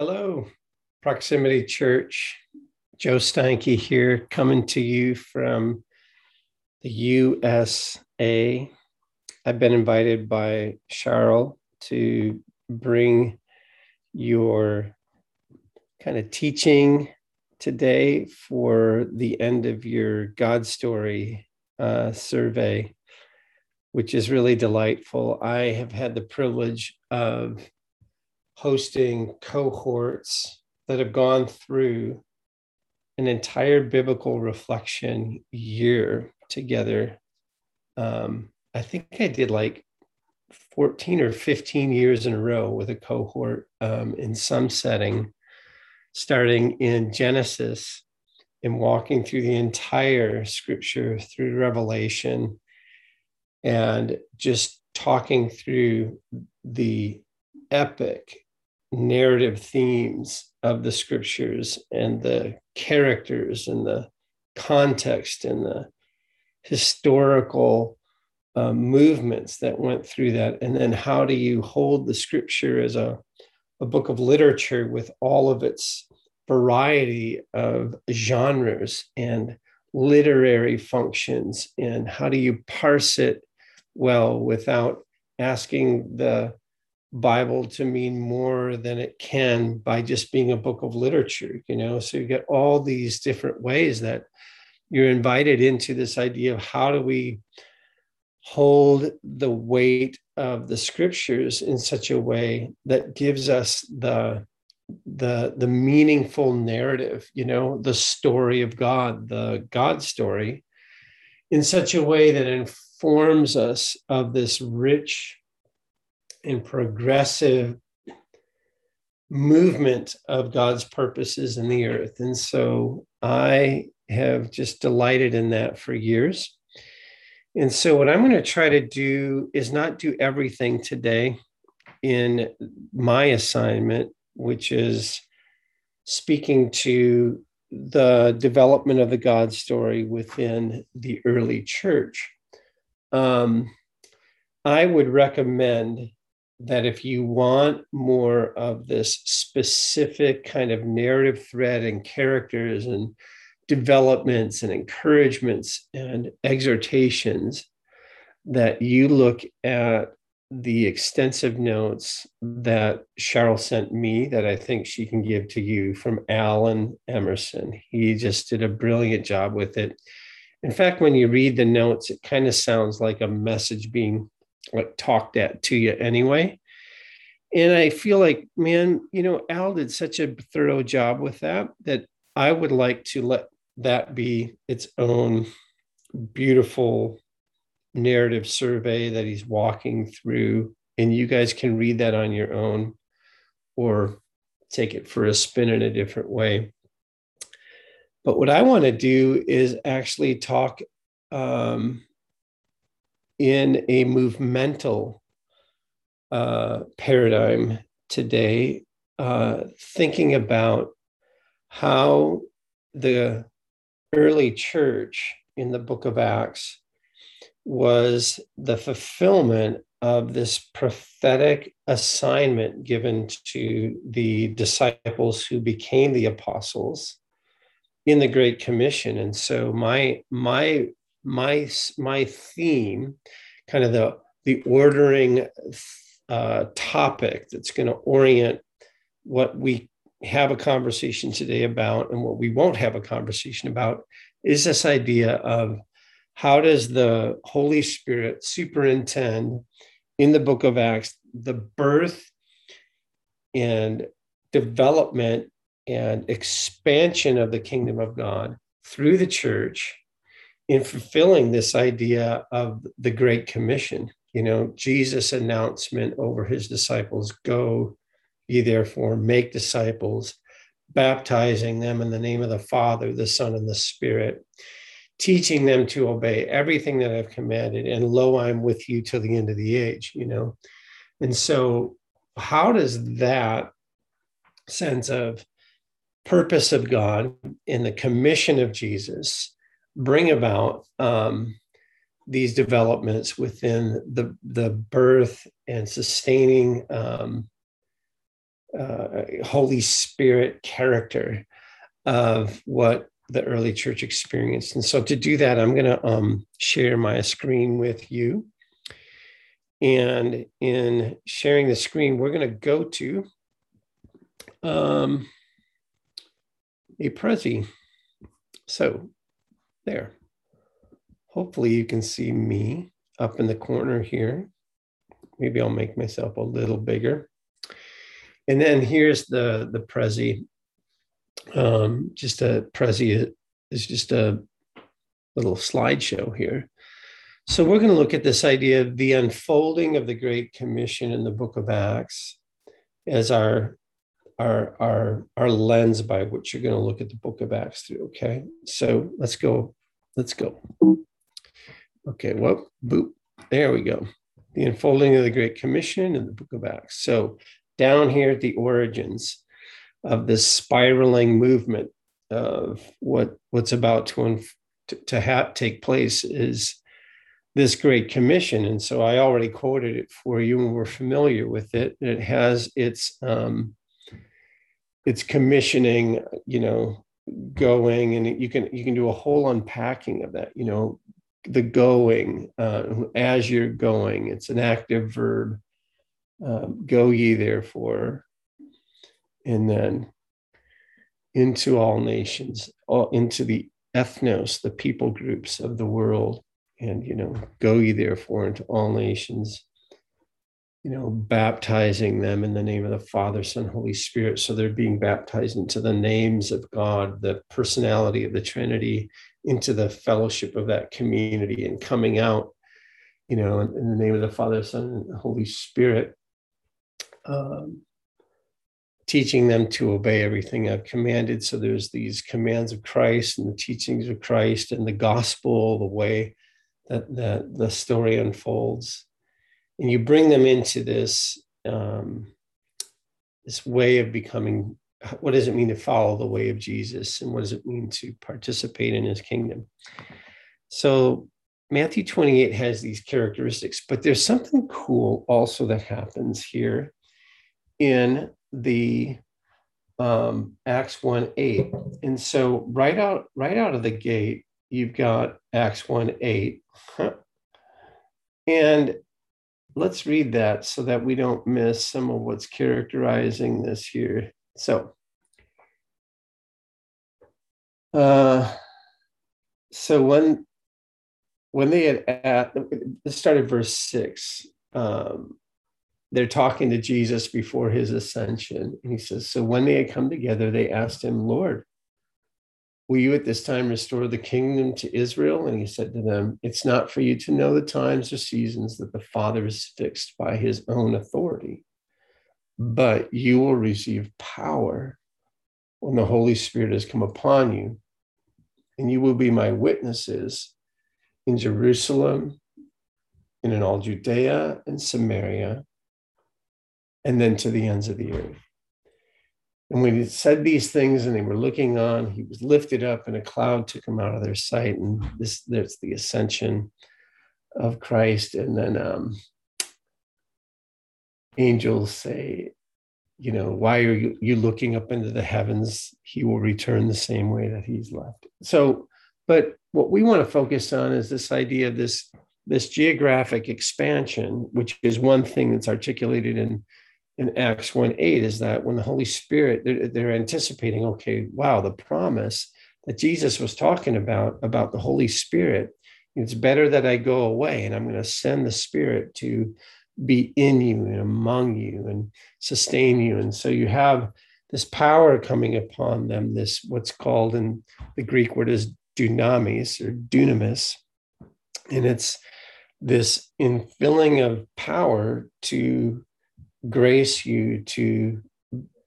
Hello, Proximity Church. Joe Steinke here, coming to you from the USA. I've been invited by Cheryl to bring your kind of teaching today for the end of your God Story uh, survey, which is really delightful. I have had the privilege of hosting cohorts that have gone through an entire biblical reflection year together. Um, I think I did like 14 or 15 years in a row with a cohort um, in some setting, starting in Genesis and walking through the entire scripture through Revelation and just talking through the epic narrative themes of the scriptures and the characters and the context and the historical uh, movements that went through that. And then how do you hold the scripture as a, a book of literature with all of its variety of genres and literary functions? And how do you parse it well without asking the Bible to mean more than it can by just being a book of literature, you know? So you get all these different ways that you're invited into this idea of how do we hold the weight of the scriptures in such a way that gives us the the the meaningful narrative you know the story of god the god story in such a way that informs us of this rich and progressive movement of God's purposes in the earth. And so I have just delighted in that for years. And so, what I'm going to try to do is not do everything today in my assignment, which is speaking to the development of the God story within the early church. Um, I would recommend that if you want more of this specific kind of narrative thread and characters and developments and encouragements and exhortations, that you look at the extensive notes that Cheryl sent me that I think she can give to you from Alan Emerson. He just did a brilliant job with it. In fact, when you read the notes, it kind of sounds like a message being like talked at to you anyway. And I feel like, man, you know, Al did such a thorough job with that that I would like to let that be its own beautiful narrative survey that he's walking through. And you guys can read that on your own or take it for a spin in a different way. But what I want to do is actually talk um, in a movemental uh, paradigm today, uh, thinking about how the early church in the book of Acts was the fulfillment of this prophetic assignment given to the disciples who became the apostles in the great commission. And so my my my my theme kind of the the ordering uh, topic that's going to orient what we have a conversation today about and what we won't have a conversation about is this idea of how does the Holy Spirit superintend in the book of Acts the birth and development and expansion of the kingdom of God through the church in fulfilling this idea of the Great Commission. You know, Jesus' announcement over his disciples go ye therefore make disciples, baptizing them in the name of the Father, the Son, and the Spirit, teaching them to obey everything that I've commanded. And lo, I'm with you till the end of the age, you know. And so, how does that sense of purpose of God in the commission of Jesus bring about um, these developments within the the birth and sustaining um, uh, Holy Spirit character of what the early church experienced. And so to do that, I'm going to um, share my screen with you. And in sharing the screen, we're going to go to um, a Prezi. So there. Hopefully you can see me up in the corner here. Maybe I'll make myself a little bigger. And then here's the, the Prezi. Um, just a Prezi is just a little slideshow here. So we're going to look at this idea of the unfolding of the Great Commission in the book of Acts as our our our our lens by which you're going to look at the book of Acts through. Okay, so let's go. Let's go. Okay, well, boop. There we go. The unfolding of the Great Commission in the book of Acts. So down here at the origins of this spiraling movement of what what's about to to, to have, take place is this great commission and so i already quoted it for you and we're familiar with it it has its um, it's commissioning you know going and you can you can do a whole unpacking of that you know the going uh, as you're going it's an active verb uh, go ye therefore and then into all nations all into the ethnos the people groups of the world and you know go ye therefore into all nations you know, baptizing them in the name of the Father, Son, Holy Spirit. So they're being baptized into the names of God, the personality of the Trinity, into the fellowship of that community and coming out, you know, in, in the name of the Father, Son, and Holy Spirit, um, teaching them to obey everything I've commanded. So there's these commands of Christ and the teachings of Christ and the gospel, the way that, that the story unfolds and you bring them into this um, this way of becoming what does it mean to follow the way of jesus? And what does it mean to participate in his kingdom? So matthew 28 has these characteristics but there's something cool also that happens here in the um, acts 1 8 and so right out right out of the gate you've got acts 1 8 and let's read that so that we don't miss some of what's characterizing this here. So, uh, so when when they had at let's start at verse six. Um, they're talking to Jesus before his ascension, and he says, "So when they had come together, they asked him, Lord." Will you at this time restore the kingdom to Israel? And he said to them, It's not for you to know the times or seasons that the Father is fixed by his own authority, but you will receive power when the Holy Spirit has come upon you, and you will be my witnesses in Jerusalem and in all Judea and Samaria, and then to the ends of the earth. And when he said these things and they were looking on, he was lifted up and a cloud took him out of their sight. And this there's the ascension of Christ. And then um, angels say, you know, why are you, you looking up into the heavens? He will return the same way that he's left. So, but what we want to focus on is this idea of this, this geographic expansion, which is one thing that's articulated in in Acts 1 8 is that when the Holy Spirit, they're, they're, anticipating, okay, wow, the promise that Jesus was talking about, about the Holy Spirit, it's better that I go away and I'm going to send the Spirit to be in you and among you and sustain you. And so you have this power coming upon them, this what's called in the Greek word is dunamis or dunamis. And it's this infilling of power to grace you to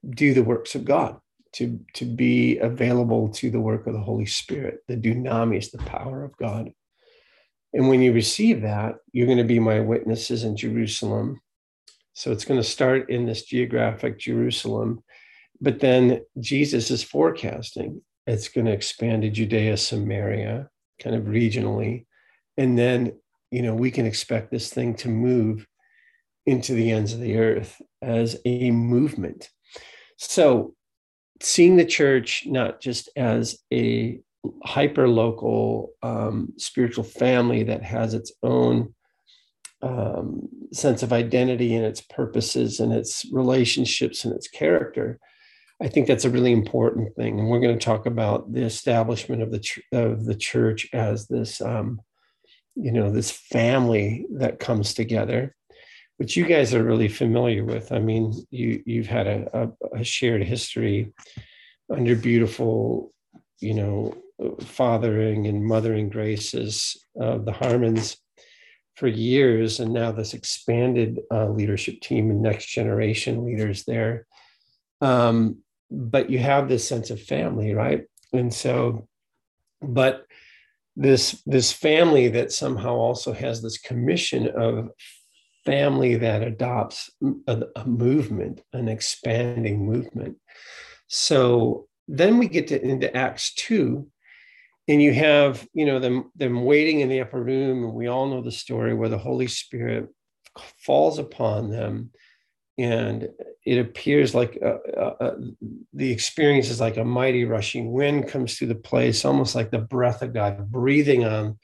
do the works of God, to, to be available to the work of the Holy Spirit, the dunamis, the power of God. And when you receive that, you're going to be my witnesses in Jerusalem. So it's going to start in this geographic Jerusalem, but then Jesus is forecasting it's going to expand to Judea, Samaria, kind of regionally. And then, you know, we can expect this thing to move into the ends of the earth as a movement. So, seeing the church not just as a hyper local um, spiritual family that has its own um, sense of identity and its purposes and its relationships and its character. I think that's a really important thing, and we're going to talk about the establishment of the ch- of the church as this, um, you know, this family that comes together, which you guys are really familiar with. I mean, you you've had a, a, a shared history under beautiful, you know, fathering and mothering graces of the Harmons for years, and now this expanded uh, leadership team and next generation leaders there. Um, but you have this sense of family, right? And so, but this this family that somehow also has this commission of family that adopts a, a movement, an expanding movement. So then we get to into Acts two, and you have you know them them waiting in the upper room and we all know the story where the holy spirit falls upon them and it appears like uh, uh, uh, the experience is like a mighty rushing wind comes through the place almost like the breath of god breathing on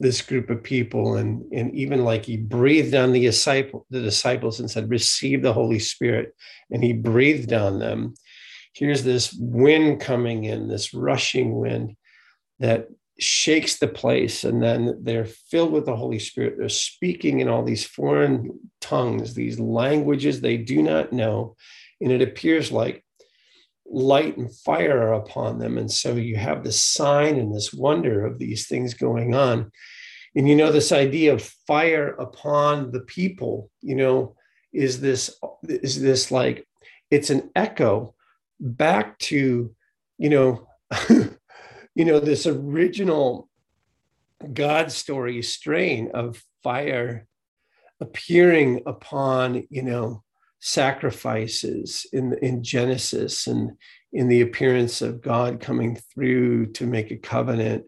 this group of people and and even like he breathed on the disciple the disciples and said receive the holy spirit and he breathed on them. Here's this wind coming in this rushing wind that shakes the place and then they're filled with the holy spirit. They're speaking in all these foreign tongues these languages they do not know and it appears like light and fire are upon them. And so you have this sign and this wonder of these things going on. And you know this idea of fire upon the people you know is this is this like it's an echo back to you know you know, this original God story strain of fire appearing upon, you know, sacrifices in, in Genesis and in the appearance of God coming through to make a covenant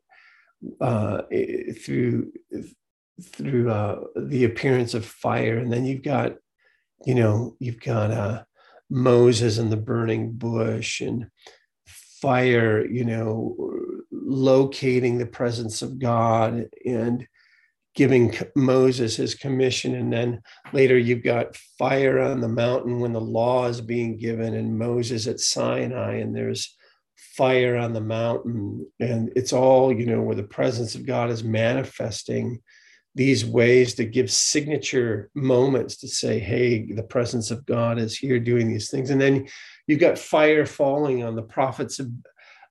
uh, through through uh, the appearance of fire, and then you've got, you know, you've got uh, Moses and the burning bush, and fire, you know, locating the presence of God. And giving Moses his commission. And then later you've got fire on the mountain when the law is being given, and Moses at Sinai, and there's fire on the mountain. And it's all, you know, where the presence of God is manifesting these ways to give signature moments to say, hey, the presence of God is here doing these things. And then you've got fire falling on the prophets of,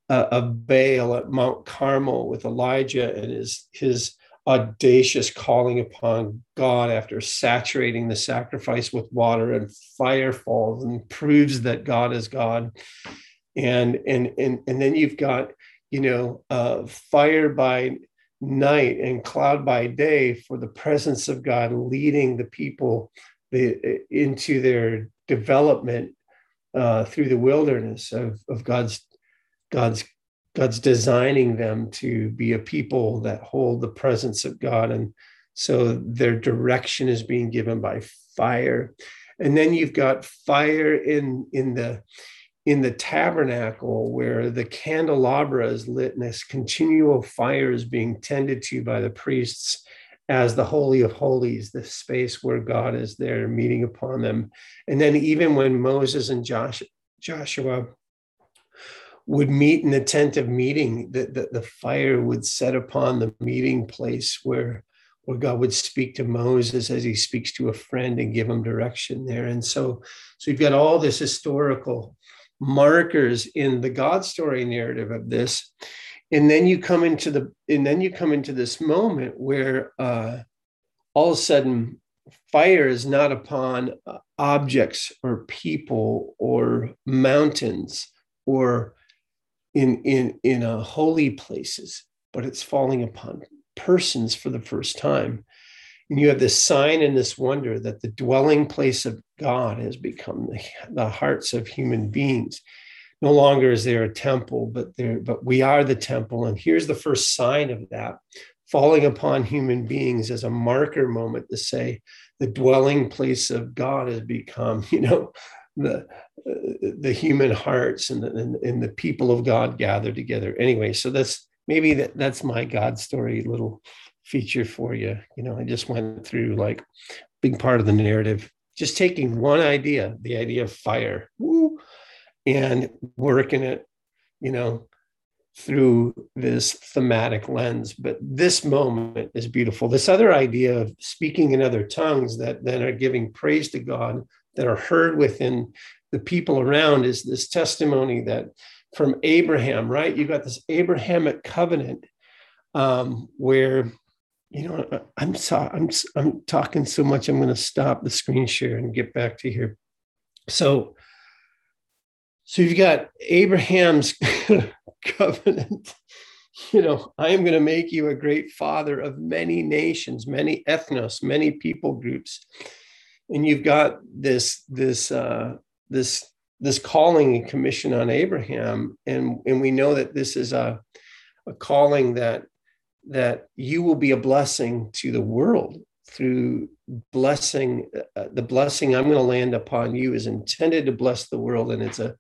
uh, of Baal at Mount Carmel with Elijah and his, his audacious calling upon God after saturating the sacrifice with water and fire falls and proves that God is God. And, and, and, and then you've got, you know, uh, fire by night and cloud by day for the presence of God leading the people the, into their development uh, through the wilderness of, of God's God's God's designing them to be a people that hold the presence of God. And so their direction is being given by fire. And then you've got fire in in the in the tabernacle where the candelabra is lit and this continual fire is being tended to by the priests as the holy of holies the space where god is there meeting upon them. And then even when moses and joshua, joshua would meet in the tent of meeting that the, the fire would set upon the meeting place where where God would speak to Moses as he speaks to a friend and give him direction there. And so, so you've got all this historical markers in the God story narrative of this. And then you come into the and then you come into this moment where uh, all of a sudden fire is not upon uh, objects or people or mountains or in in in uh, holy places, but it's falling upon persons for the first time. And you have this sign and this wonder that the dwelling place of God has become the, the hearts of human beings. No longer is there a temple, but there, but we are the temple. And here's the first sign of that falling upon human beings as a marker moment to say the dwelling place of God has become, you know, the uh, the human hearts and the, and, and the people of God gathered together. Anyway, so that's maybe that that's my God story little feature for you. You know, I just went through like being part of the narrative, just taking one idea, the idea of fire, woo, and working it, you know, through this thematic lens. But this moment is beautiful. This other idea of speaking in other tongues that then are giving praise to God, that are heard within the people around, is this testimony that from Abraham, right? You got this Abrahamic covenant um, where you know, I'm so, I'm I'm talking so much. I'm going to stop the screen share and get back to here. So, so you've got Abraham's covenant. You know, I am going to make you a great father of many nations, many ethnos, many people groups, and you've got this this uh, this this calling and commission on Abraham, and and we know that this is a a calling that that you will be a blessing to the world through blessing uh, the blessing i'm going to land upon you is intended to bless the world. And it's a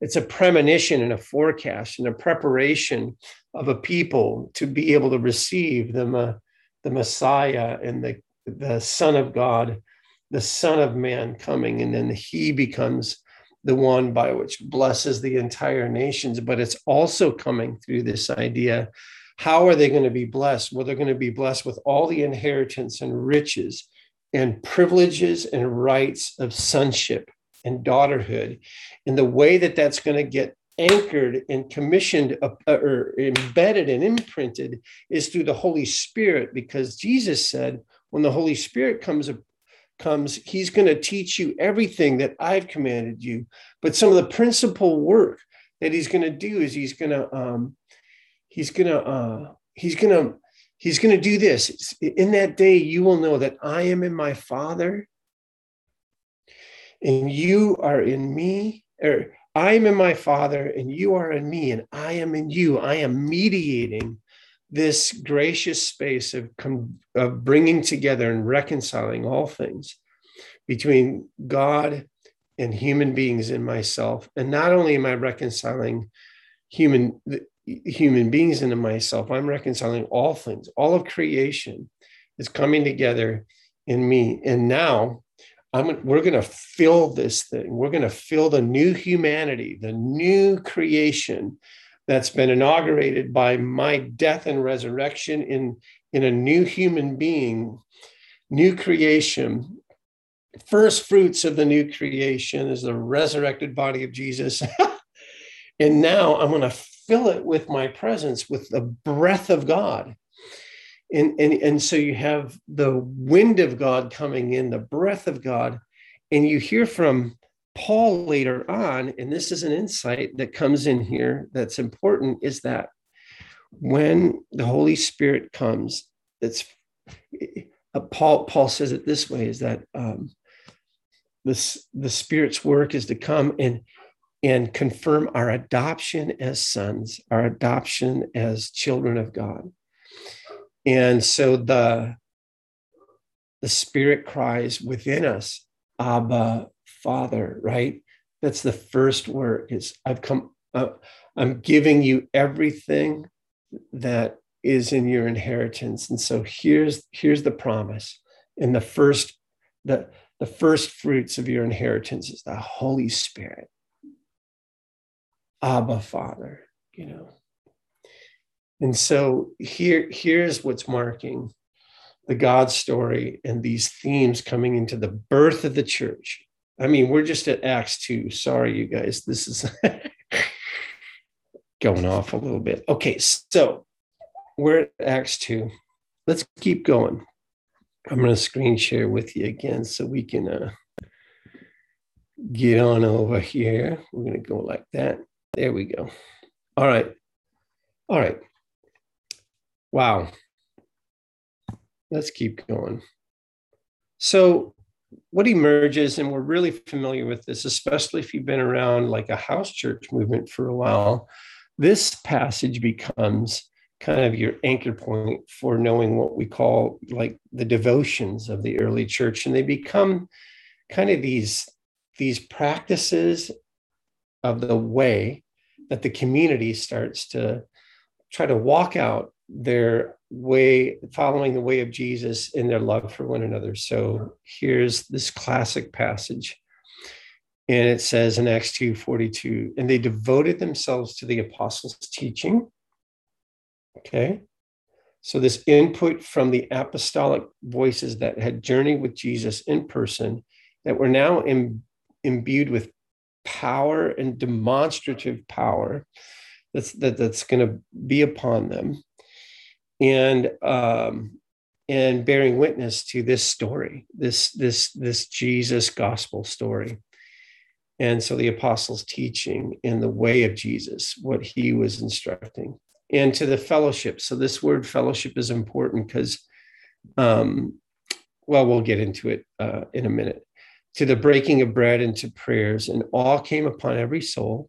it's a premonition and a forecast and a preparation of a people to be able to receive the, the messiah and the, the son of god the son of man coming and then he becomes the one by which blesses the entire nations but it's also coming through this idea how are they going to be blessed? Well, they're going to be blessed with all the inheritance and riches and privileges and rights of sonship and daughterhood. And the way that that's going to get anchored and commissioned uh, or embedded and imprinted is through the Holy Spirit, because Jesus said, when the Holy Spirit comes comes he's going to teach you everything that i've commanded you. But some of the principal work that he's going to do is he's going to um, he's gonna uh, he's gonna he's gonna do this. In that day you will know that i am in my father and you are in me or i am in my father and you are in me and i am in you. I am mediating this gracious space of, of bringing together and reconciling all things between god and human beings in myself and not only am i reconciling human human beings into myself. I'm reconciling all things, all of creation is coming together in me. And now I'm, we're going to fill this thing. We're going to fill the new humanity, the new creation that's been inaugurated by my death and resurrection in, in a new human being, new creation. First fruits of the new creation is the resurrected body of Jesus. and now I'm going to fill it with my presence, with the breath of God. And, and, and so you have the wind of God coming in, the breath of God. And you hear from Paul later on, and this is an insight that comes in here that's important is that when the Holy Spirit comes, it's uh, Paul, Paul says it this way is that um, the Spirit's work is to come and and confirm our adoption as sons, our adoption as children of God. And so the, the Spirit cries within us, Abba, Father, right? That's the first word is I've come, uh, I'm giving you everything that is in your inheritance. And so here's, here's the promise. And the first, the, the first fruits of your inheritance is the Holy Spirit Abba Father, you know. And so here, here's what's marking the God story and these themes coming into the birth of the church. I mean, we're just at Acts 2. Sorry, you guys. This is going off a little bit. Okay, so we're at Acts 2. Let's keep going. I'm going to screen share with you again so we can uh, get on over here. We're going to go like that. There we go. All right. All right. Wow. Let's keep going. So, what emerges, and we're really familiar with this, especially if you've been around like a house church movement for a while, this passage becomes kind of your anchor point for knowing what we call like the devotions of the early church. And they become kind of these these practices of the way that the community starts to try to walk out their way, following the way of Jesus in their love for one another. So here's this classic passage. And it says in Acts 2 42, and they devoted themselves to the apostles' teaching. Okay. So, this input from the apostolic voices that had journeyed with Jesus in person, that were now Im- imbued with power and demonstrative power that's, that, that's going to be upon them, and um, and bearing witness to this story, this this this Jesus gospel story. And so the apostles' teaching in the way of Jesus, what he was instructing and to the fellowship. So this word fellowship is important because, um, well, we'll get into it uh, in a minute. To the breaking of bread and to prayers, and all came upon every soul,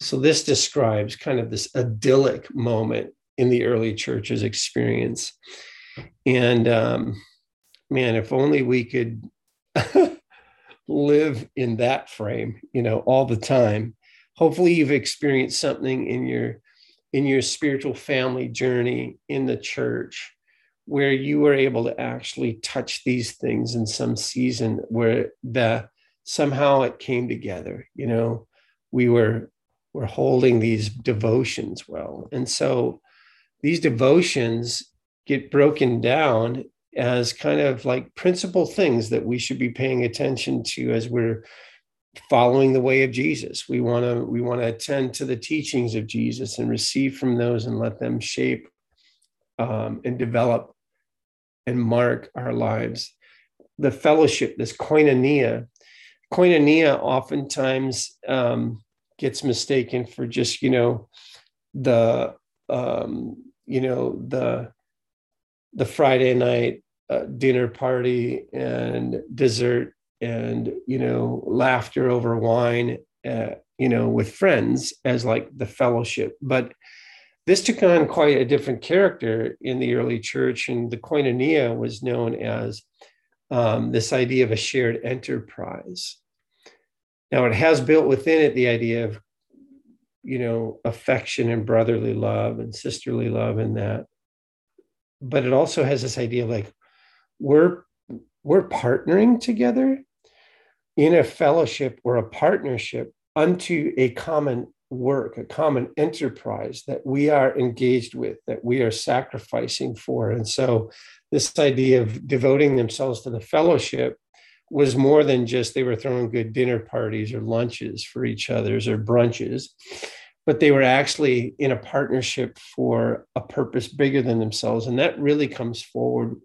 So this describes kind of this idyllic moment in the early church's experience. And um, man, if only we could live in that frame, you know, all the time hopefully you've experienced something in your in your spiritual family journey in the church where you were able to actually touch these things in some season where the somehow it came together you know we were we're holding these devotions well and so these devotions get broken down as kind of like principal things that we should be paying attention to as we're following the way of Jesus. We want to we want to attend to the teachings of Jesus and receive from those and let them shape um, and develop and mark our lives. The fellowship, this koinonia, koinonia oftentimes um, gets mistaken for just you know the um, you know the the Friday night uh, dinner party and dessert and you know laughter over wine uh, you know with friends as like the fellowship. But this took on quite a different character in the early church and the koinonia was known as um, this idea of a shared enterprise now it has built within it the idea of you know affection and brotherly love and sisterly love and that but it also has this idea of like we're we're partnering together in a fellowship or a partnership unto a common work, a common enterprise that we are engaged with, that we are sacrificing for. And so, this idea of devoting themselves to the fellowship was more than just they were throwing good dinner parties or lunches for each other's or brunches, but they were actually in a partnership for a purpose bigger than themselves. And that really comes forward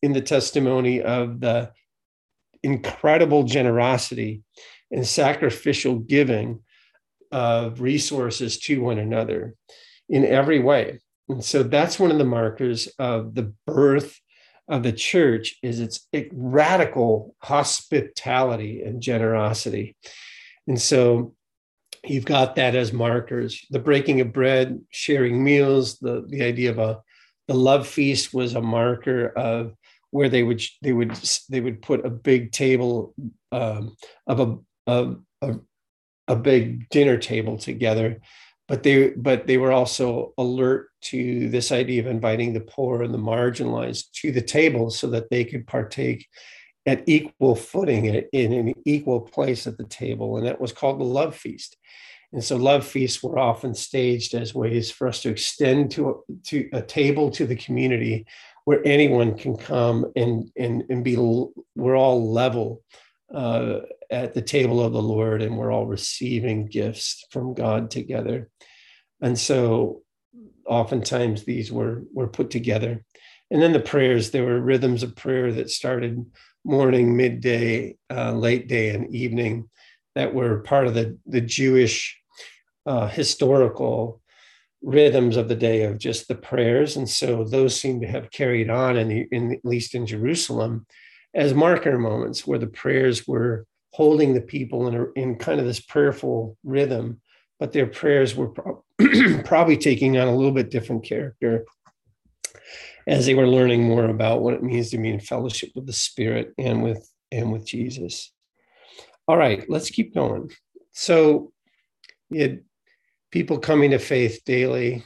in the testimony of the incredible generosity and sacrificial giving of resources to one another in every way. And so that's one of the markers of the birth of the church is its radical hospitality and generosity. And so you've got that as markers. The breaking of bread, sharing meals, the, the idea of a the love feast was a marker of where they would they would they would put a big table um, of a, a, a a big dinner table together but they but they were also alert to this idea of inviting the poor and the marginalized to the table so that they could partake at equal footing in, an equal place at the table. And that was called the love feast. And so love feasts were often staged as ways for us to extend to a, to a table to the community where anyone can come and and and be we're all level uh, at the table of the Lord and we're all receiving gifts from God together. And so oftentimes these were were put together. And then the prayers, there were rhythms of prayer that started morning, midday, uh, late day, and evening that were part of the the Jewish uh, historical rhythms of the day of just the prayers, and so those seem to have carried on in, the, in at least in Jerusalem as marker moments where the prayers were holding the people in, a, in kind of this prayerful rhythm, but their prayers were pro- probably taking on a little bit different character as they were learning more about what it means to be in fellowship with the Spirit and with and with Jesus. All right, let's keep going. So, you people coming to faith daily,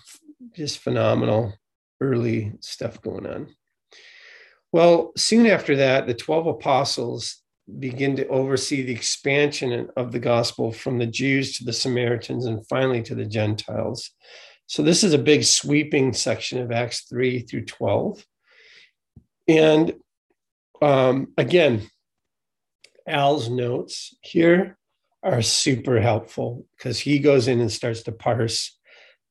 just phenomenal early stuff going on. Well, soon after that, the 12 apostles begin to oversee the expansion of the gospel from the Jews to the Samaritans and finally to the Gentiles. So, this is a big sweeping section of Acts 3 through 12. And um, again, Al's notes here are super helpful because he goes in and starts to parse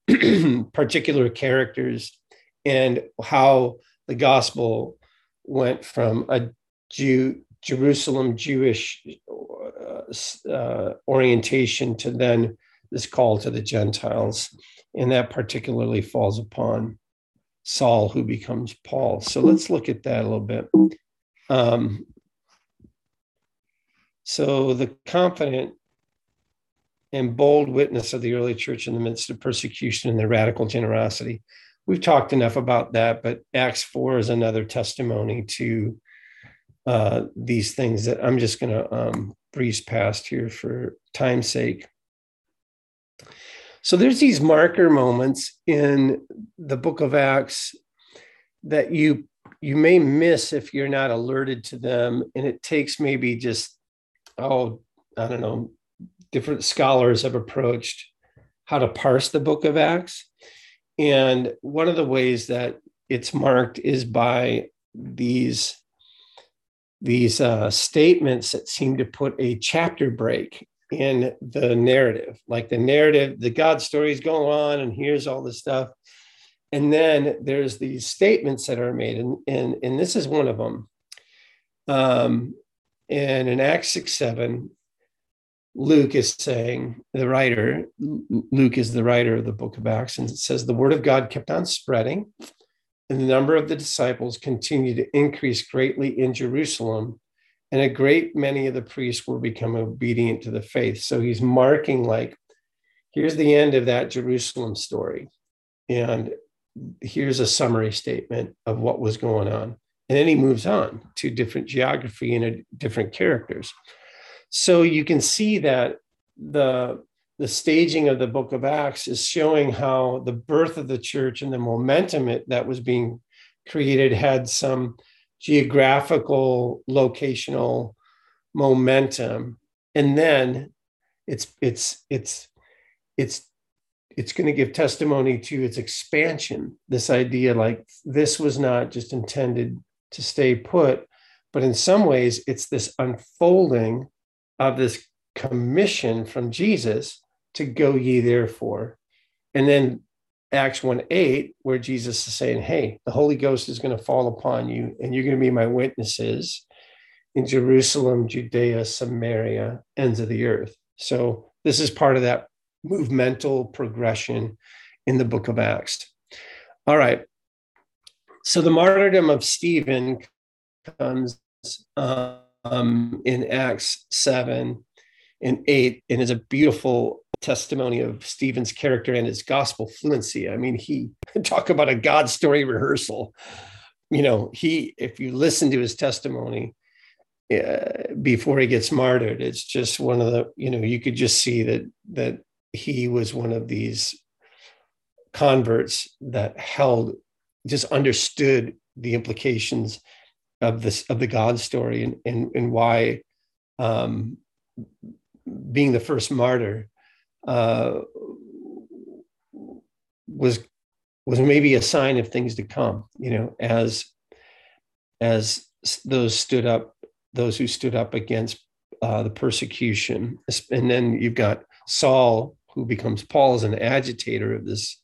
particular characters and how the gospel went from a Jew, Jerusalem Jewish uh, uh, orientation to then this call to the Gentiles. And that particularly falls upon Saul, who becomes Paul. So let's look at that a little bit. Um, so the confident and bold witness of the early church in the midst of persecution and their radical generosity. We've talked enough about that, but Acts 4 is another testimony to uh, these things that I'm just going to um, breeze past here for time's sake. So there's these marker moments in the book of Acts that you you may miss if you're not alerted to them and it takes maybe just oh, I don't know, different scholars have approached how to parse the book of Acts. And one of the ways that it's marked is by these these uh, statements that seem to put a chapter break in the narrative. Like the narrative the god story is going on and here's all this stuff. And then there's these statements that are made and and, and this is one of them. Um, and in Acts 6 7, Luke is saying, the writer, Luke is the writer of the book of Acts, and it says, The word of God kept on spreading, and the number of the disciples continued to increase greatly in Jerusalem, and a great many of the priests were become obedient to the faith. So he's marking, like, here's the end of that Jerusalem story. And here's a summary statement of what was going on and then he moves on to different geography and different characters so you can see that the the staging of the book of acts is showing how the birth of the church and the momentum it, that was being created had some geographical locational momentum and then it's it's it's it's it's going to give testimony to its expansion this idea like this was not just intended to stay put. But in some ways, it's this unfolding of this commission from Jesus to go ye therefore. And then Acts 1 8, where Jesus is saying, Hey, the Holy Ghost is going to fall upon you, and you're going to be my witnesses in Jerusalem, Judea, Samaria, ends of the earth. So this is part of that movemental progression in the book of Acts. All right. So the martyrdom of Stephen comes um, in Acts 7 and 8 and is a beautiful testimony of Stephen's character and his gospel fluency. I mean, he talk about a God story rehearsal. You know, he if you listen to his testimony uh, before he gets martyred, it's just one of the you know you could just see that that he was one of these converts that held just understood the implications of this of the God story and and, and why um, being the first martyr uh, was was maybe a sign of things to come. You know, as as those stood up, those who stood up against uh, the persecution, and then you've got Saul, who becomes Paul as an agitator of this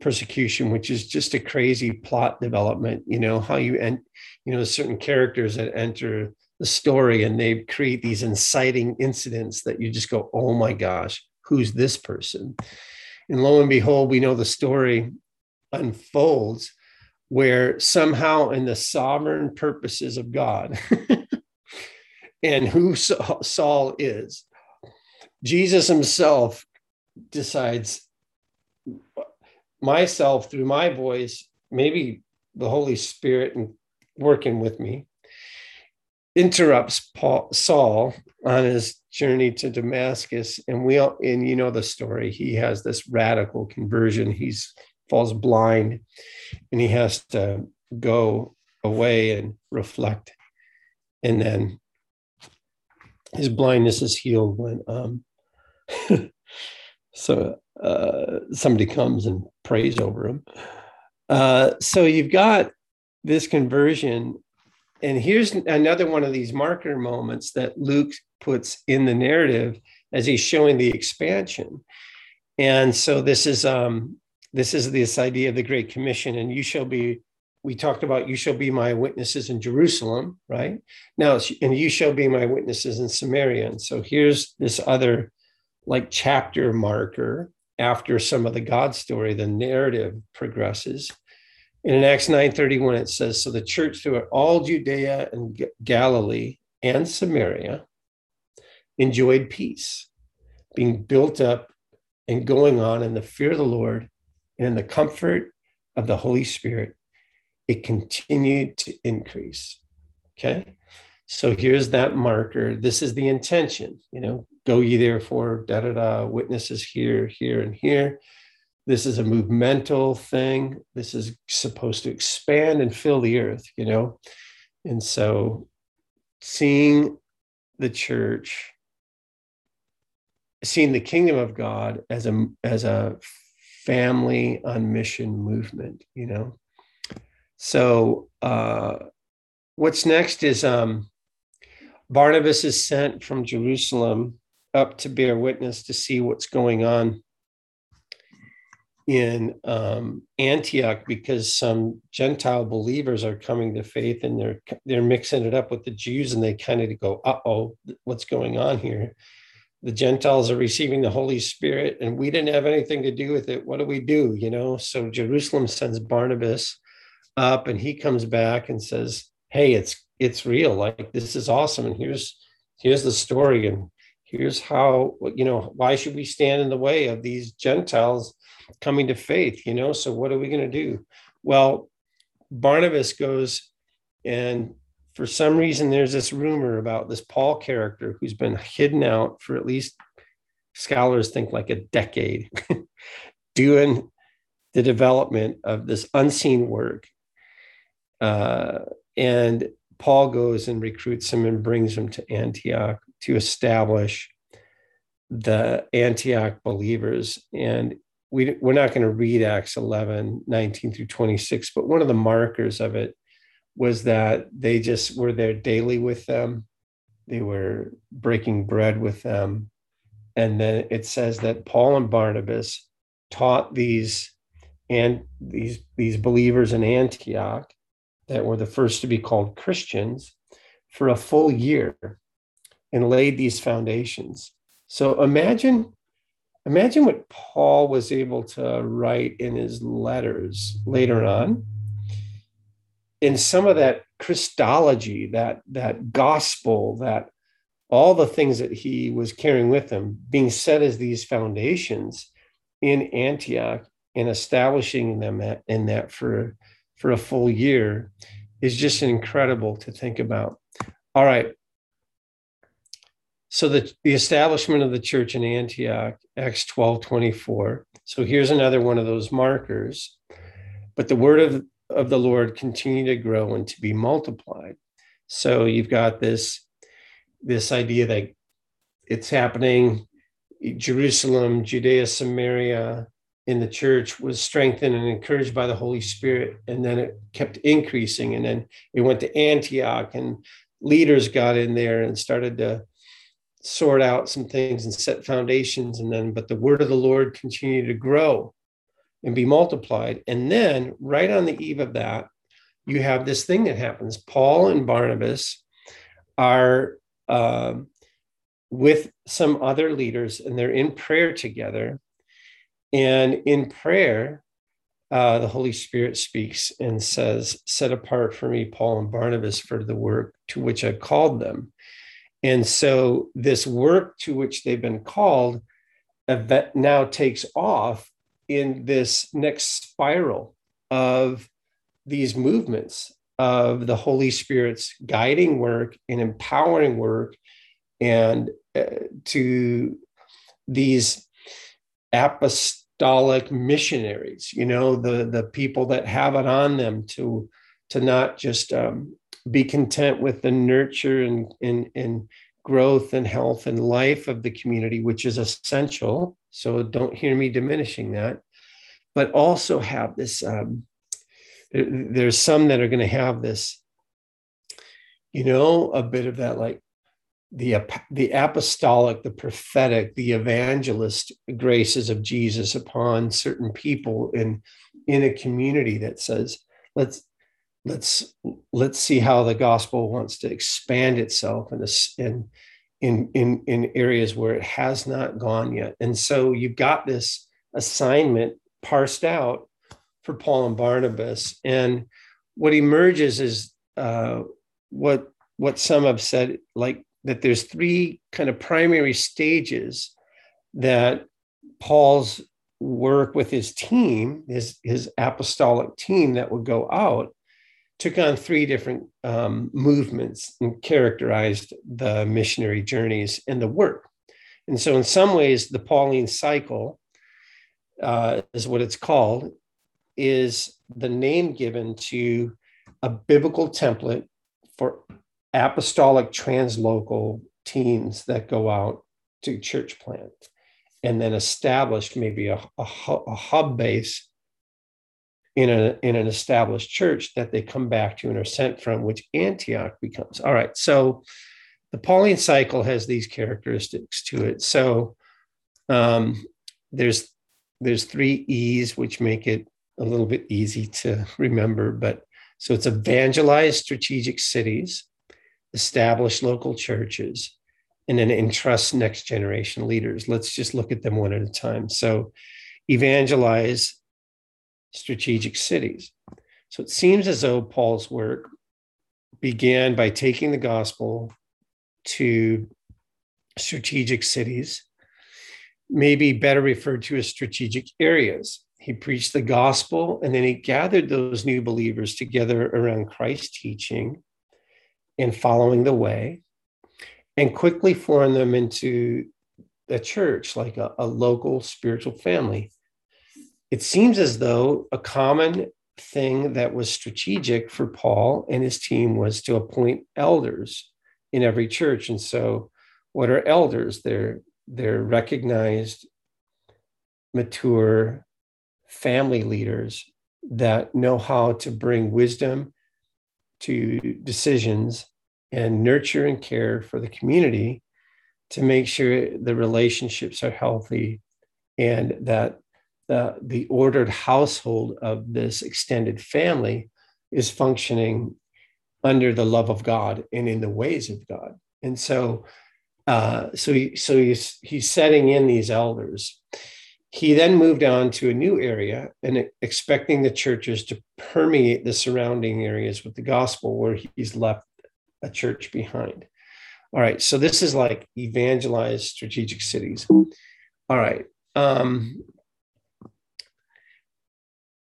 persecution, which is just a crazy plot development. You know how you and you know certain characters that enter the story and they create these inciting incidents that you just go, oh my gosh, who's this person? And lo and behold, we know the story unfolds where somehow in the sovereign purposes of God and who Saul is, Jesus himself decides myself through my voice, maybe the Holy Spirit and working with me, interrupts Paul, Saul on his journey to Damascus, and we all, and you know the story. He has this radical conversion. He's falls blind, and he has to go away and reflect, and then his blindness is healed when um, so uh, somebody comes and prays over him. Uh, so you've got this conversion, and here's another one of these marker moments that Luke puts in the narrative as he's showing the expansion. And so this is um, this is this idea of the Great Commission, and you shall be. We talked about you shall be my witnesses in Jerusalem, right? Now, and you shall be my witnesses in Samaria. And so here's this other like chapter marker after some of the God story, the narrative progresses. And in Acts 9:31, it says, So the church throughout all Judea and Galilee and Samaria enjoyed peace, being built up and going on in the fear of the Lord and in the comfort of the Holy Spirit. It continued to increase. Okay. So here's that marker. This is the intention, you know, go ye therefore, da da da, witnesses here, here, and here. This is a movemental thing. This is supposed to expand and fill the earth, you know? And so seeing the church, seeing the kingdom of God as a as a family on mission movement, you know. So uh what's next is um Barnabas is sent from Jerusalem up to bear witness to see what's going on in um, Antioch because some Gentile believers are coming to faith and they're they're mixing it up with the Jews and they kind of go, uh oh, what's going on here? The Gentiles are receiving the Holy Spirit and we didn't have anything to do with it. What do we do? You know, so Jerusalem sends Barnabas up and he comes back and says, Hey, it's it's real. Like this is awesome. And here's here's the story. And here's how you know why should we stand in the way of these gentiles coming to faith you know? So what are we going to do? Well barnabas goes and for some reason there's this rumor about this paul character who's been hidden out for at least scholars think like a decade doing the development of this unseen work. Uh, and paul goes and recruits him and brings him to antioch to establish the Antioch believers. And we, we're not going to read Acts 11, 19 through 26, but one of the markers of it was that they just were there daily with them. They were breaking bread with them. And then it says that Paul and Barnabas taught these and these, these believers in Antioch that were the first to be called Christians for a full year and laid these foundations. So imagine imagine what Paul was able to write in his letters later on. In some of that Christology, that that gospel, that all the things that he was carrying with him being set as these foundations in Antioch and establishing them in that for for a full year is just incredible to think about. All right, so the, the establishment of the church in Antioch, Acts 12 24. So here's another one of those markers. But the word of, of the Lord continued to grow and to be multiplied. So you've got this, this idea that it's happening. Jerusalem, Judea, Samaria, in the church was strengthened and encouraged by the Holy Spirit. And then it kept increasing. And then it went to Antioch, and leaders got in there and started to sort out some things and set foundations and then but the word of the lord continued to grow and be multiplied and then right on the eve of that you have this thing that happens paul and barnabas are um, with some other leaders and they're in prayer together. And in prayer, uh, the Holy Spirit speaks and says, Set apart for me Paul and Barnabas for the work to which I called them. And so, this work to which they've been called that now takes off in this next spiral of these movements of the Holy Spirit's guiding work and empowering work and uh, to these apostolic missionaries you know the the people that have it on them to to not just um, be content with the nurture and, and and growth and health and life of the community which is essential. So don't hear me diminishing that. But also have this um, there, there's some that are going to have this you know a bit of that like the, the apostolic, the prophetic, the evangelist graces of Jesus upon certain people in, in a community that says, let's, let's, let's see how the gospel wants to expand itself in, this in, in, in, in areas where it has not gone yet. And so you've got this assignment parsed out for Paul and Barnabas. And what emerges is uh, what what some have said, like that there's three kind of primary stages that Paul's work with his team, his, his apostolic team that would go out, took on three different um, movements and characterized the missionary journeys and the work. And so, in some ways, the Pauline cycle uh, is what it's called, is the name given to a biblical template for apostolic translocal teams that go out to church plant and then establish maybe a, a, a hub base in, a, in an established church that they come back to and are sent from, which Antioch becomes. All right. So the Pauline cycle has these characteristics to it. So um, there's there's three E's, which make it a little bit easy to remember. But so it's evangelize strategic cities, establish local churches, and then entrust next generation leaders. Let's just look at them one at a time. So, evangelize strategic cities. So, it seems as though Paul's work began by taking the gospel to strategic cities, maybe better referred to as strategic areas. He preached the gospel and then he gathered those new believers together around Christ's teaching and following the way and quickly formed them into a church, like a, a local spiritual family. It seems as though a common thing that was strategic for Paul and his team was to appoint elders in every church. And so, what are elders? They're they're recognized, mature family leaders that know how to bring wisdom to decisions and nurture and care for the community to make sure the relationships are healthy and that the, the ordered household of this extended family is functioning under the love of God and in the ways of God. And so, uh, so he, so he's he's setting in these elders, he then moved on to a new area and expecting the churches to permeate the surrounding areas with the gospel, where he's left a church behind. All right, so this is like evangelize strategic cities. All right. Um,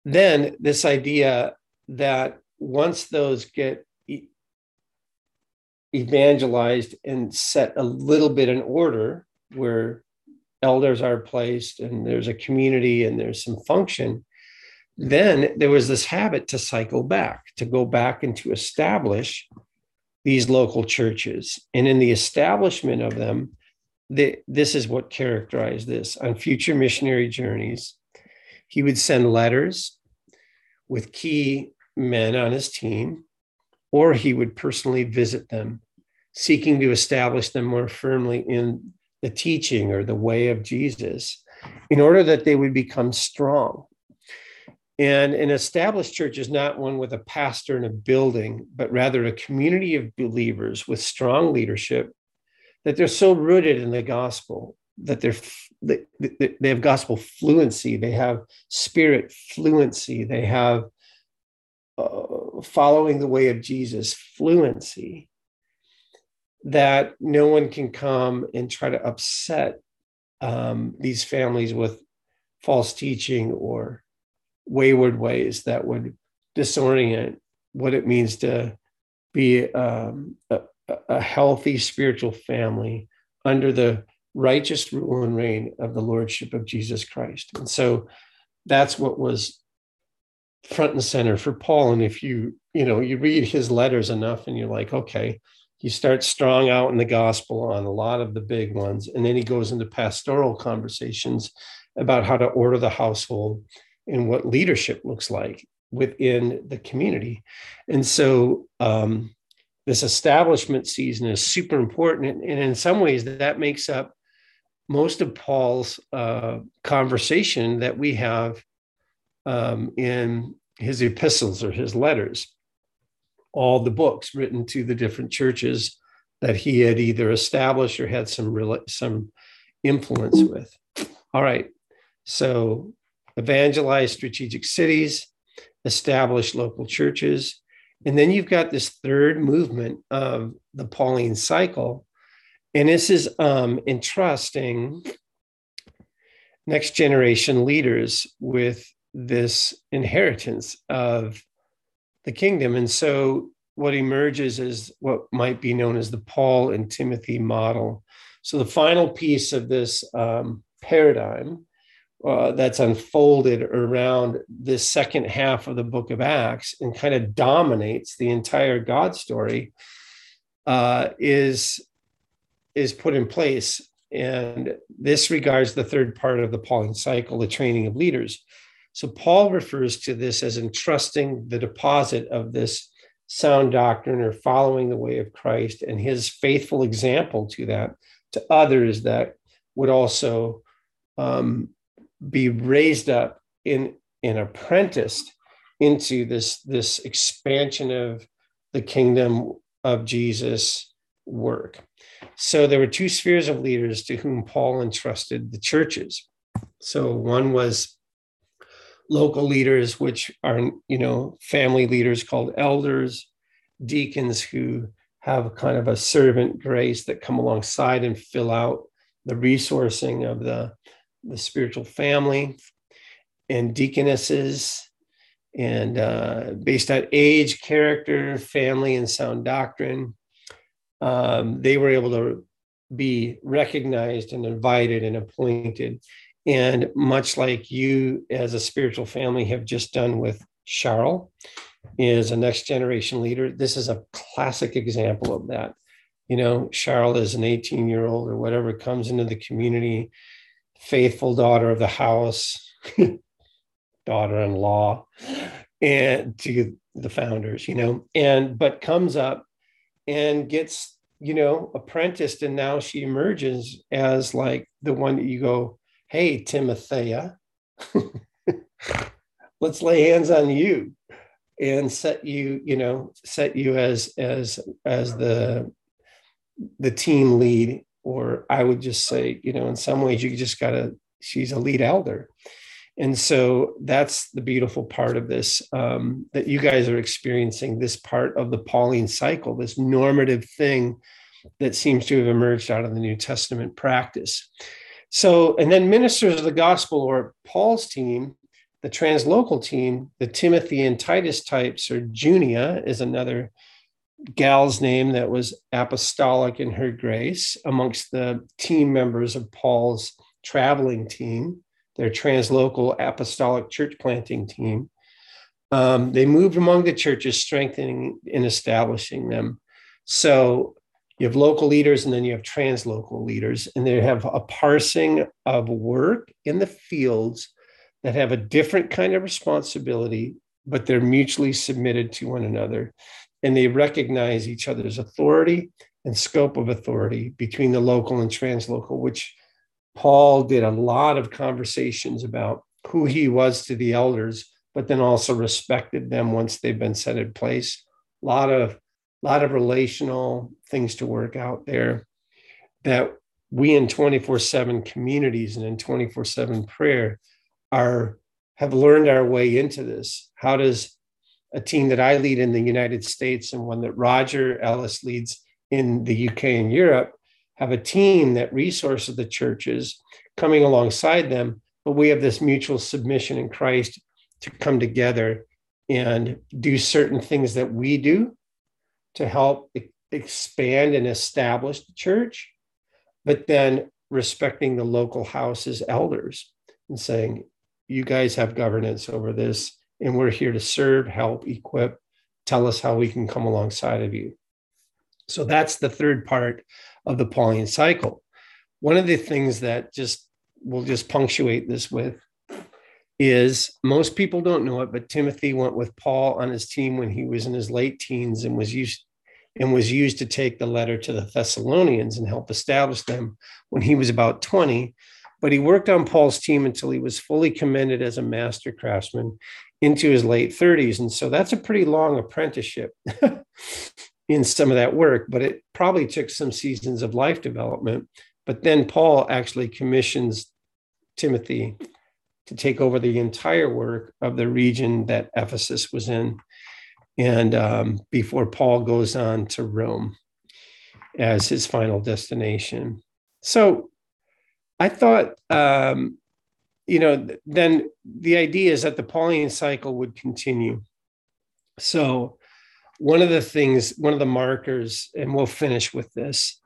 then this idea that once those get evangelized and set a little bit in order, where elders are placed and there's a community and there's some function, then there was this habit to cycle back, to go back and to establish these local churches. And in the establishment of them, the, this is what characterized this. On future missionary journeys, he would send letters with key men on his team, or he would personally visit them, seeking to establish them more firmly in the teaching or the way of Jesus in order that they would become strong. And an established church is not one with a pastor and a building, but rather a community of believers with strong leadership that they're so rooted in the gospel that they're they, they have gospel fluency they have spirit fluency they have uh, following the way of jesus fluency that no one can come and try to upset um, these families with false teaching or wayward ways that would disorient what it means to be um, a, a healthy spiritual family under the righteous rule and reign of the lordship of Jesus Christ. And so that's what was front and center for Paul. And if you, you know, you read his letters enough and you're like, okay, he starts strong out in the gospel on a lot of the big ones. And then he goes into pastoral conversations about how to order the household and what leadership looks like within the community. And so um, this establishment season is super important. And in some ways, that makes up most of Paul's uh, conversation that we have um, in his epistles or his letters, all the books written to the different churches that he had either established or had some some influence with. All right, so evangelize strategic cities, establish local churches, and then you've got this third movement of the Pauline cycle and this is um, entrusting next generation leaders with this inheritance of the kingdom. And so what emerges is what might be known as the Paul and Timothy model. So the final piece of this um, paradigm uh, that's unfolded around this second half of the book of Acts and kind of dominates the entire God story uh, is is put in place. And this regards the third part of the Pauline cycle, the training of leaders. So Paul refers to this as entrusting the deposit of this sound doctrine or following the way of Christ and his faithful example to that to others that would also um, be raised up in and apprenticed into this this expansion of the kingdom of Jesus work. So there were two spheres of leaders to whom Paul entrusted the churches. So one was local leaders, which are, you know, family leaders called elders, deacons who have kind of a servant grace that come alongside and fill out the resourcing of the, the spiritual family, and deaconesses, and uh, based on age, character, family, and sound doctrine um, they were able to be recognized and invited and appointed. And much like you, as a spiritual family, have just done with Charles, is a next generation leader. This is a classic example of that. You know, Charles is an 18 year old or whatever, comes into the community, faithful daughter of the house, daughter in law, and to the founders, you know, and but comes up and gets you know apprenticed and now she emerges as like the one that you go hey timothea let's lay hands on you and set you you know set you as as as the the team lead or i would just say you know in some ways you just gotta she's a lead elder and so that's the beautiful part of this um, that you guys are experiencing this part of the Pauline cycle, this normative thing that seems to have emerged out of the New Testament practice. So, and then ministers of the gospel or Paul's team, the translocal team, the Timothy and Titus types, or Junia is another gal's name that was apostolic in her grace amongst the team members of Paul's traveling team their translocal apostolic church planting team. Um, they moved among the churches, strengthening and establishing them. So you have local leaders and then you have translocal leaders, and they have a parsing of work in the fields that have a different kind of responsibility, but they're mutually submitted to one another. And they recognize each other's authority and scope of authority between the local and translocal, which Paul did a lot of conversations about who he was to the elders but then also respected them once they've been set in place. A lot of lot of relational things to work out there that we in 24/7 communities and in 24/7 prayer are have learned our way into this. How does a team that I lead in the United States and one that Roger Ellis leads in the UK and Europe have a team that resources the churches coming alongside them, but we have this mutual submission in Christ to come together and do certain things that we do to help expand and establish the church, but then respecting the local house's elders and saying, you guys have governance over this, and we're here to serve, help, equip, tell us how we can come alongside of you. So that's the third part of the Pauline cycle. One of the things that just we'll just punctuate this with is most people don't know it, but Timothy went with Paul on his team when he was in his late teens and was used and was used to take the letter to the Thessalonians and help establish them when he was about 20. But he worked on Paul's team until he was fully commended as a master craftsman into his late 30s. And so that's a pretty long apprenticeship in some of that work, but it probably took some seasons of life development. But then Paul actually commissions Timothy to take over the entire work of the region that Ephesus was in. And um, before Paul goes on to Rome as his final destination. So I thought, um, you know, then the idea is that the Pauline cycle would continue. So one of the things, one of the markers, and we'll finish with this,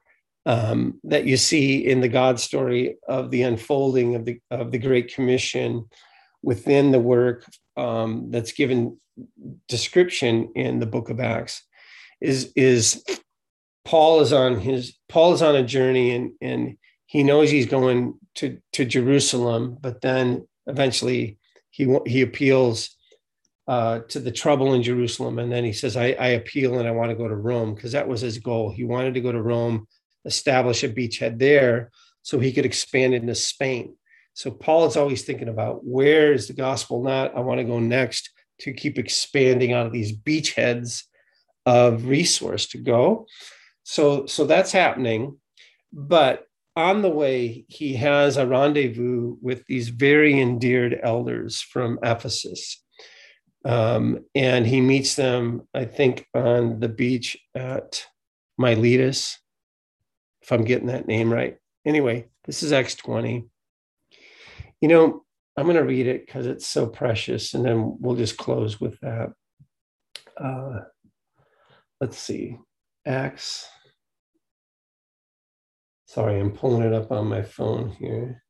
um, that you see in the God story of the unfolding of the of the Great Commission within the work um, that's given description in the Book of Acts is is Paul is on his Paul is on a journey and and he knows he's going to to Jerusalem, but then eventually he he appeals uh, to the trouble in Jerusalem, and then he says, I, "I appeal and I want to go to Rome," because that was his goal. He wanted to go to Rome, establish a beachhead there, so he could expand into Spain. So Paul is always thinking about where is the gospel not? I want to go next to keep expanding out of these beachheads of resource to go. So so that's happening, but on the way he has a rendezvous with these very endeared elders from Ephesus um, and he meets them, I think, on the beach at Miletus, if I'm getting that name right. Anyway, this is Acts 20. You know, I'm going to read it because it's so precious, and then we'll just close with that. Uh, let's see. Acts. Sorry, I'm pulling it up on my phone here.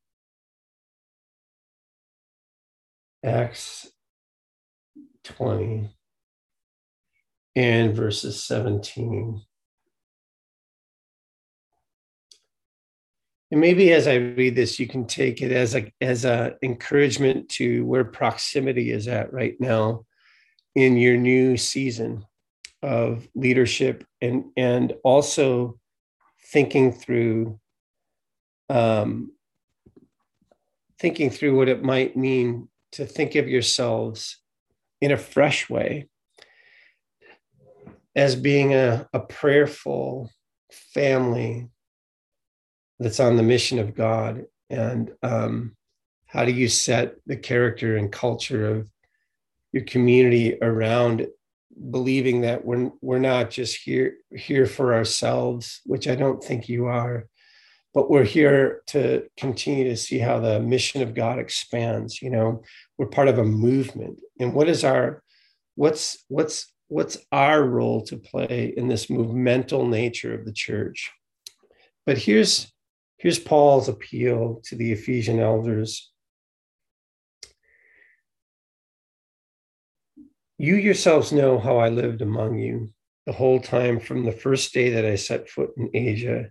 Acts 20 and verses 17. And maybe as I read this, you can take it as a as a encouragement to where proximity is at right now in your new season of leadership and and also thinking through um, thinking through what it might mean to think of yourselves in a fresh way as being a, a prayerful family that's on the mission of God. And um, how do you set the character and culture of your community around believing that we're, we're not just here, here for ourselves, which I don't think you are, but we're here to continue to see how the mission of God expands. You know, we're part of a movement, and what is our what's what's what's our role to play in this movemental nature of the church? But here's here's Paul's appeal to the Ephesian elders. You yourselves know how I lived among you the whole time from the first day that I set foot in Asia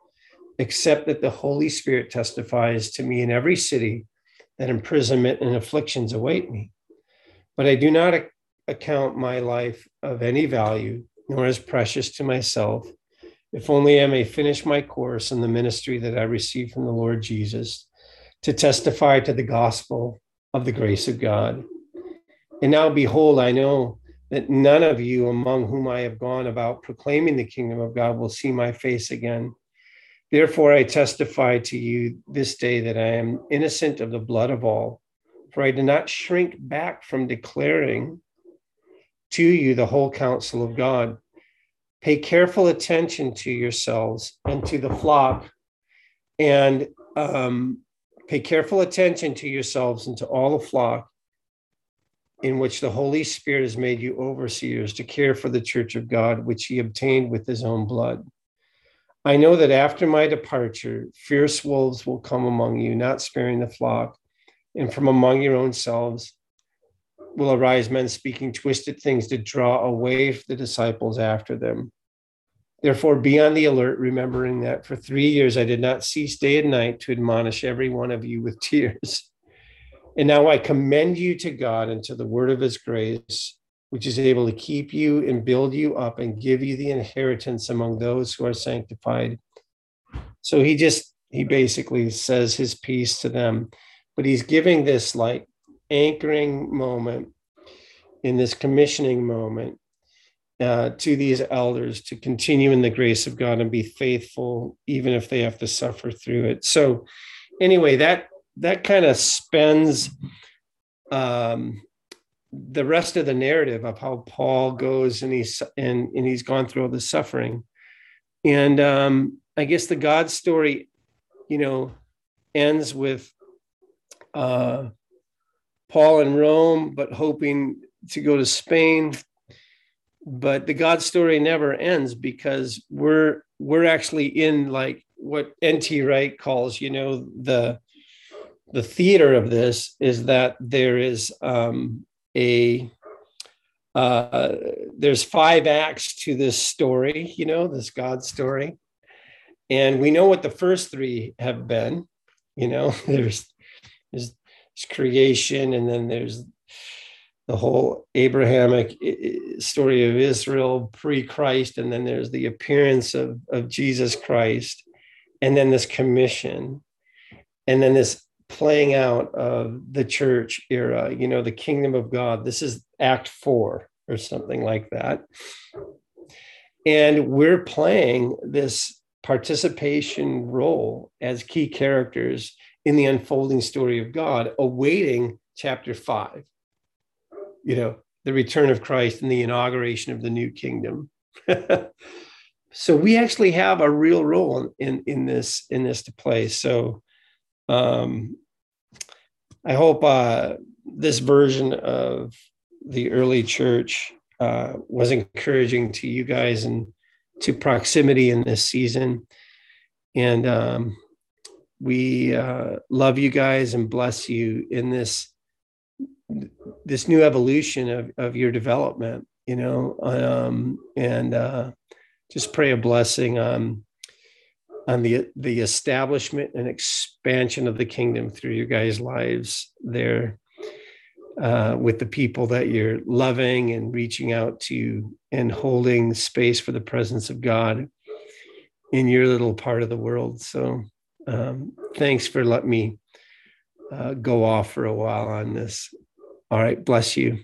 except that the Holy Spirit testifies to me in every city that imprisonment and afflictions await me. But I do not account my life of any value, nor as precious to myself, if only I may finish my course in the ministry that I received from the Lord Jesus to testify to the gospel of the grace of God. And now, behold, I know that none of you among whom I have gone about proclaiming the kingdom of God will see my face again. Therefore, I testify to you this day that I am innocent of the blood of all, for I do not shrink back from declaring to you the whole counsel of God. Pay careful attention to yourselves and to the flock, and um, pay careful attention to yourselves and to all the flock in which the Holy Spirit has made you overseers to care for the church of God, which he obtained with his own blood. I know that after my departure, fierce wolves will come among you, not sparing the flock, and from among your own selves will arise men speaking twisted things to draw away the disciples after them. Therefore, be on the alert, remembering that for three years I did not cease day and night to admonish every one of you with tears. And now I commend you to God and to the word of his grace, which is able to keep you and build you up and give you the inheritance among those who are sanctified. So he just, he basically says his piece to them, but he's giving this like anchoring moment in this commissioning moment uh, to these elders to continue in the grace of God and be faithful, even if they have to suffer through it. So, anyway, that that kind of spends um, the rest of the narrative of how Paul goes and he's and, and he's gone through all the suffering. And um, I guess the God story, you know, ends with uh, Paul in Rome, but hoping to go to Spain. But the God story never ends because we're we're actually in like what N.T. Wright calls, you know, the the theater of this is that there is um, a uh, there's five acts to this story, you know, this God story, and we know what the first three have been. You know, there's there's creation, and then there's the whole Abrahamic story of Israel pre-Christ, and then there's the appearance of, of Jesus Christ, and then this commission, and then this playing out of the church era, you know, the kingdom of God. This is act four or something like that. And we're playing this participation role as key characters in the unfolding story of God, awaiting chapter five, you know, the return of Christ and the inauguration of the new kingdom. so we actually have a real role in, in this in this to play. So um, I hope uh, this version of the early church uh, was encouraging to you guys and to proximity in this season. And um, we uh, love you guys and bless you in this this new evolution of, of your development you know um, and uh, just pray a blessing on on the the establishment and expansion of the kingdom through your guys lives there uh, with the people that you're loving and reaching out to and holding space for the presence of god in your little part of the world so um, thanks for letting me uh, go off for a while on this. All right. Bless you.